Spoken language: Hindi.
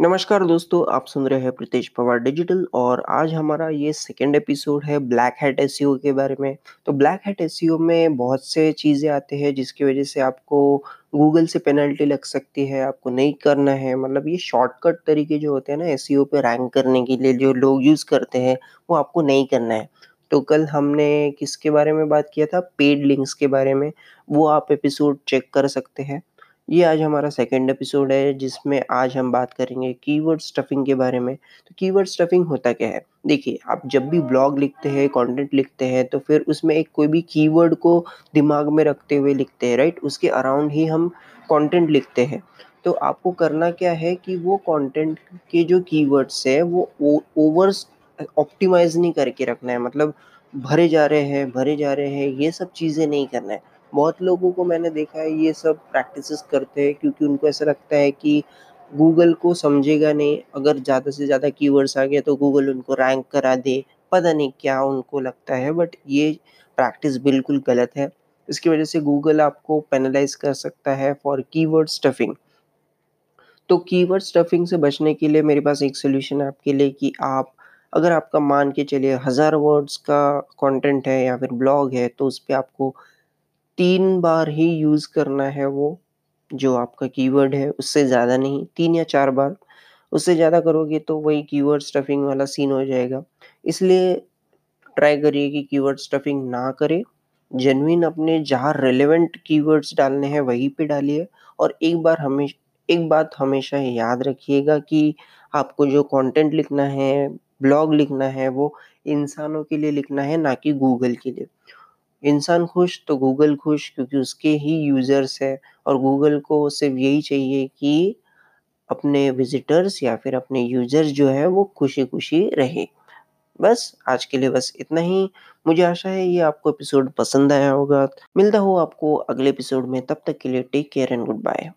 नमस्कार दोस्तों, आप सुन रहे हैं प्रीतेश पवार डिजिटल और आज हमारा ये सेकेंड एपिसोड है ब्लैक हैट एसईओ के बारे में। तो ब्लैक हैट एसईओ में बहुत से चीज़ें आते हैं जिसकी वज़ह से आपको गूगल से पेनल्टी लग सकती है, आपको नहीं करना है। मतलब ये शॉर्टकट तरीके जो होते हैं ना एसईओ पे रैंक करने के लिए जो लोग यूज़ करते हैं, वो आपको नहीं करना है। तो कल हमने किसके बारे में बात किया था? पेड लिंक्स के बारे में, वो आप एपिसोड चेक कर सकते हैं। ये आज हमारा सेकेंड एपिसोड है जिसमें आज हम बात करेंगे कीवर्ड स्टफिंग के बारे में। तो कीवर्ड स्टफिंग होता क्या है? देखिए, आप जब भी ब्लॉग लिखते हैं, कंटेंट लिखते हैं तो फिर उसमें एक कोई भी कीवर्ड को दिमाग में रखते हुए लिखते हैं, राइट? उसके अराउंड ही हम कंटेंट लिखते हैं। तो आपको करना क्या है कि वो कंटेंट के जो कीवर्ड्स है वो ओवर ऑप्टिमाइज़ नहीं करके रखना है मतलब भरे जा रहे हैं, भरे जा रहे हैं, ये सब चीज़ें नहीं करना है। बहुत लोगों को मैंने देखा है ये सब प्रैक्टिस करते हैं क्योंकि उनको ऐसा लगता है कि गूगल को समझेगा नहीं। अगर ज़्यादा से ज़्यादा कीवर्ड्स आ गए तो गूगल उनको रैंक करा दे। पता नहीं क्या उनको लगता है बट ये प्रैक्टिस बिल्कुल गलत है। इसकी वजह से गूगल आपको पेनलाइज कर सकता है फॉर कीवर्ड स्टफिंग तो कीवर्ड स्टफिंग से बचने के लिए मेरे पास एक सोल्यूशन है आपके लिए कि आप, अगर आपका मान के चलिए, हज़ार वर्ड्स का कंटेंट है या फिर ब्लॉग है तो उस पर आपको तीन बार ही यूज़ करना है वो, जो आपका कीवर्ड है, उससे ज़्यादा नहीं, तीन या चार बार। उससे ज़्यादा करोगे तो वही कीवर्ड स्टफिंग वाला सीन हो जाएगा। इसलिए ट्राई करिए कि कीवर्ड स्टफिंग ना करें। जेन्युइन अपने जहाँ रेलेवेंट कीवर्ड्स डालने हैं, वहीं पे डालिए। और एक बार हमेशा, एक बात हमेशा याद रखिएगा कि आपको जो कंटेंट लिखना है ब्लॉग लिखना है, वो इंसानों के लिए लिखना है, ना कि गूगल के लिए। इंसान खुश तो गूगल खुश क्योंकि उसके ही यूज़र्स है और गूगल को सिर्फ़ यही चाहिए कि अपने विजिटर्स या फिर अपने यूज़र्स जो है वो खुशी-खुशी रहे। बस, आज के लिए बस इतना ही। मुझे आशा है ये आपको एपिसोड पसंद आया होगा। मिलता हो आपको अगले एपिसोड में तब तक के लिए take care and good bye.